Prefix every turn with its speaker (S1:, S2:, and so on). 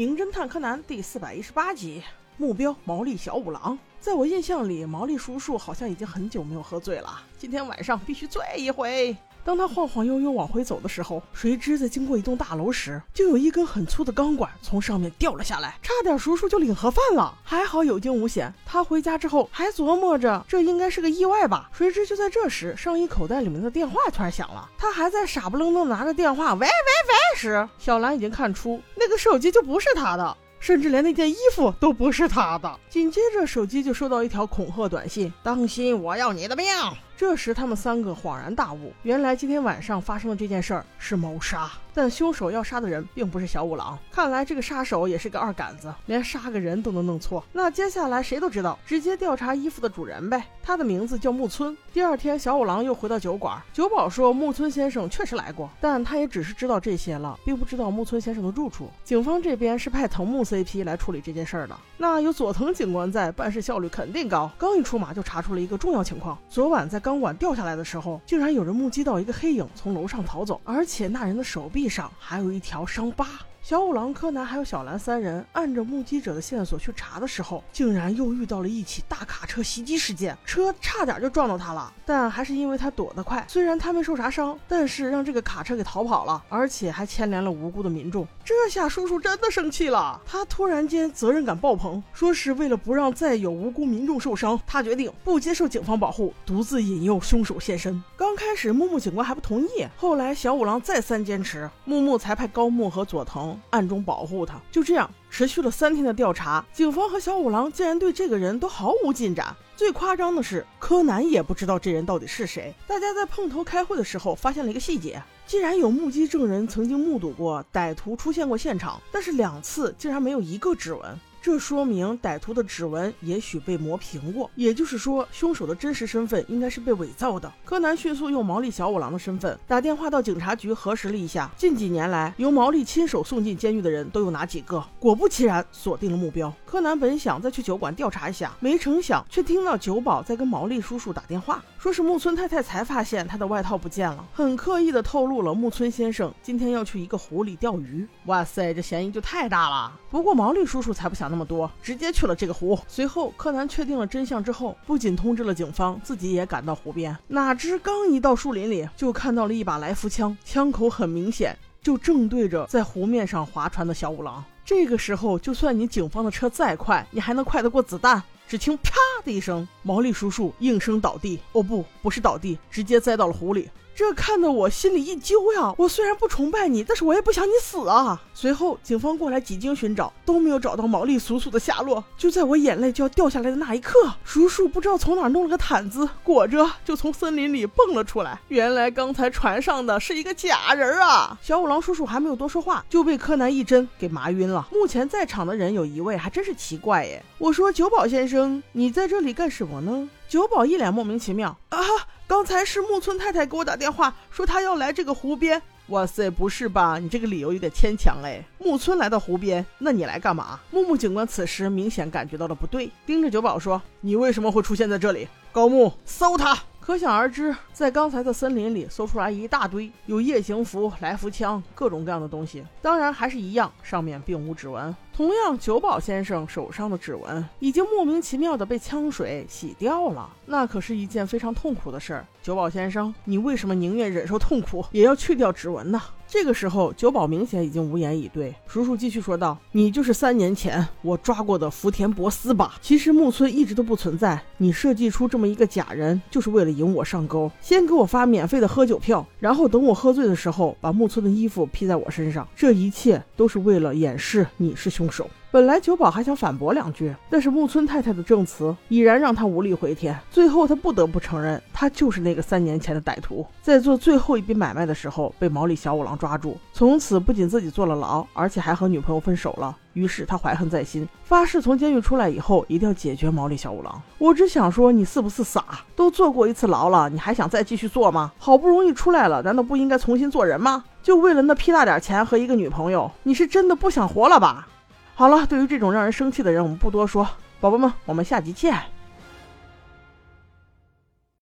S1: 名侦探柯南》第四百一十八集，目标毛利小五郎。在我印象里，毛利叔叔好像已经很久没有喝醉了，今天晚上必须醉一回。当他晃晃悠悠往回走的时候，谁知在经过一栋大楼时，就有一根很粗的钢管从上面掉了下来，差点叔叔就领盒饭了。还好有惊无险。他回家之后还琢磨着这应该是个意外吧，谁知就在这时，上衣口袋里面的电话突然响了。他还在傻不愣登拿着电话喂喂喂时，小兰已经看出那个手机就不是他的。甚至连那件衣服都不是他的。紧接着，手机就收到一条恐吓短信：“当心，我要你的命！”这时，他们三个恍然大悟，原来今天晚上发生的这件事儿是谋杀，但凶手要杀的人并不是小五郎。看来这个杀手也是个二杆子，连杀个人都能弄错。那接下来谁都知道，直接调查衣服的主人呗。他的名字叫木村。第二天，小五郎又回到酒馆，酒保说木村先生确实来过，但他也只是知道这些了，并不知道木村先生的住处。警方这边是派藤木 CP 来处理这件事儿的，那有佐藤警官在，办事效率肯定高。刚一出马就查出了一个重要情况：昨晚在刚。钢管掉下来的时候，竟然有人目击到一个黑影从楼上逃走，而且那人的手臂上还有一条伤疤。小五郎、柯南还有小兰三人按着目击者的线索去查的时候，竟然又遇到了一起大卡车袭击事件，车差点就撞到他了，但还是因为他躲得快，虽然他没受啥伤，但是让这个卡车给逃跑了，而且还牵连了无辜的民众。这下叔叔真的生气了，他突然间责任感爆棚，说是为了不让再有无辜民众受伤，他决定不接受警方保护，独自引诱凶手现身。刚开始木木警官还不同意，后来小五郎再三坚持，木木才派高木和佐藤。暗中保护他，就这样持续了三天的调查，警方和小五郎竟然对这个人都毫无进展。最夸张的是，柯南也不知道这人到底是谁。大家在碰头开会的时候，发现了一个细节，既然有目击证人曾经目睹过歹徒出现过现场，但是两次竟然没有一个指纹。这说明歹徒的指纹也许被磨平过，也就是说，凶手的真实身份应该是被伪造的。柯南迅速用毛利小五郎的身份打电话到警察局核实了一下，近几年来由毛利亲手送进监狱的人都有哪几个？果不其然，锁定了目标。柯南本想再去酒馆调查一下，没成想却听到酒保在跟毛利叔叔打电话，说是木村太太才发现他的外套不见了，很刻意的透露了木村先生今天要去一个湖里钓鱼。哇塞，这嫌疑就太大了。不过毛利叔叔才不想。那么多，直接去了这个湖。随后，柯南确定了真相之后，不仅通知了警方，自己也赶到湖边。哪知刚一到树林里，就看到了一把来福枪，枪口很明显，就正对着在湖面上划船的小五郎。这个时候，就算你警方的车再快，你还能快得过子弹？只听啪的一声，毛利叔叔应声倒地。哦不，不是倒地，直接栽到了湖里。这看得我心里一揪呀！我虽然不崇拜你，但是我也不想你死啊！随后，警方过来几经寻找，都没有找到毛利叔叔的下落。就在我眼泪就要掉下来的那一刻，叔叔不知道从哪弄了个毯子裹着，就从森林里蹦了出来。原来刚才船上的是一个假人啊！小五郎叔叔还没有多说话，就被柯南一针给麻晕了。目前在场的人有一位还真是奇怪耶！我说九保先生，你在这里干什么呢？九保一脸莫名其妙啊！刚才是木村太太给我打电话，说她要来这个湖边。哇塞，不是吧？你这个理由有点牵强哎。木村来到湖边，那你来干嘛？木木警官此时明显感觉到了不对，盯着酒保说：“你为什么会出现在这里？”高木，搜他。可想而知，在刚才的森林里搜出来一大堆有夜行服、来福枪，各种各样的东西。当然还是一样，上面并无指纹。同样，酒保先生手上的指纹已经莫名其妙的被枪水洗掉了，那可是一件非常痛苦的事儿。酒保先生，你为什么宁愿忍受痛苦，也要去掉指纹呢？这个时候，酒保明显已经无言以对。叔叔继续说道：“你就是三年前我抓过的福田博司吧？其实木村一直都不存在，你设计出这么一个假人，就是为了引我上钩，先给我发免费的喝酒票，然后等我喝醉的时候，把木村的衣服披在我身上。这一切都是为了掩饰你是凶手。”本来酒保还想反驳两句，但是木村太太的证词已然让他无力回天。最后他不得不承认，他就是那个三年前的歹徒，在做最后一笔买卖的时候被毛利小五郎抓住，从此不仅自己坐了牢，而且还和女朋友分手了。于是他怀恨在心，发誓从监狱出来以后一定要解决毛利小五郎。我只想说，你是不是傻？都坐过一次牢了，你还想再继续坐吗？好不容易出来了，难道不应该重新做人吗？就为了那屁大点钱和一个女朋友，你是真的不想活了吧？好了，对于这种让人生气的人，我们不多说。宝宝们，我们下集见。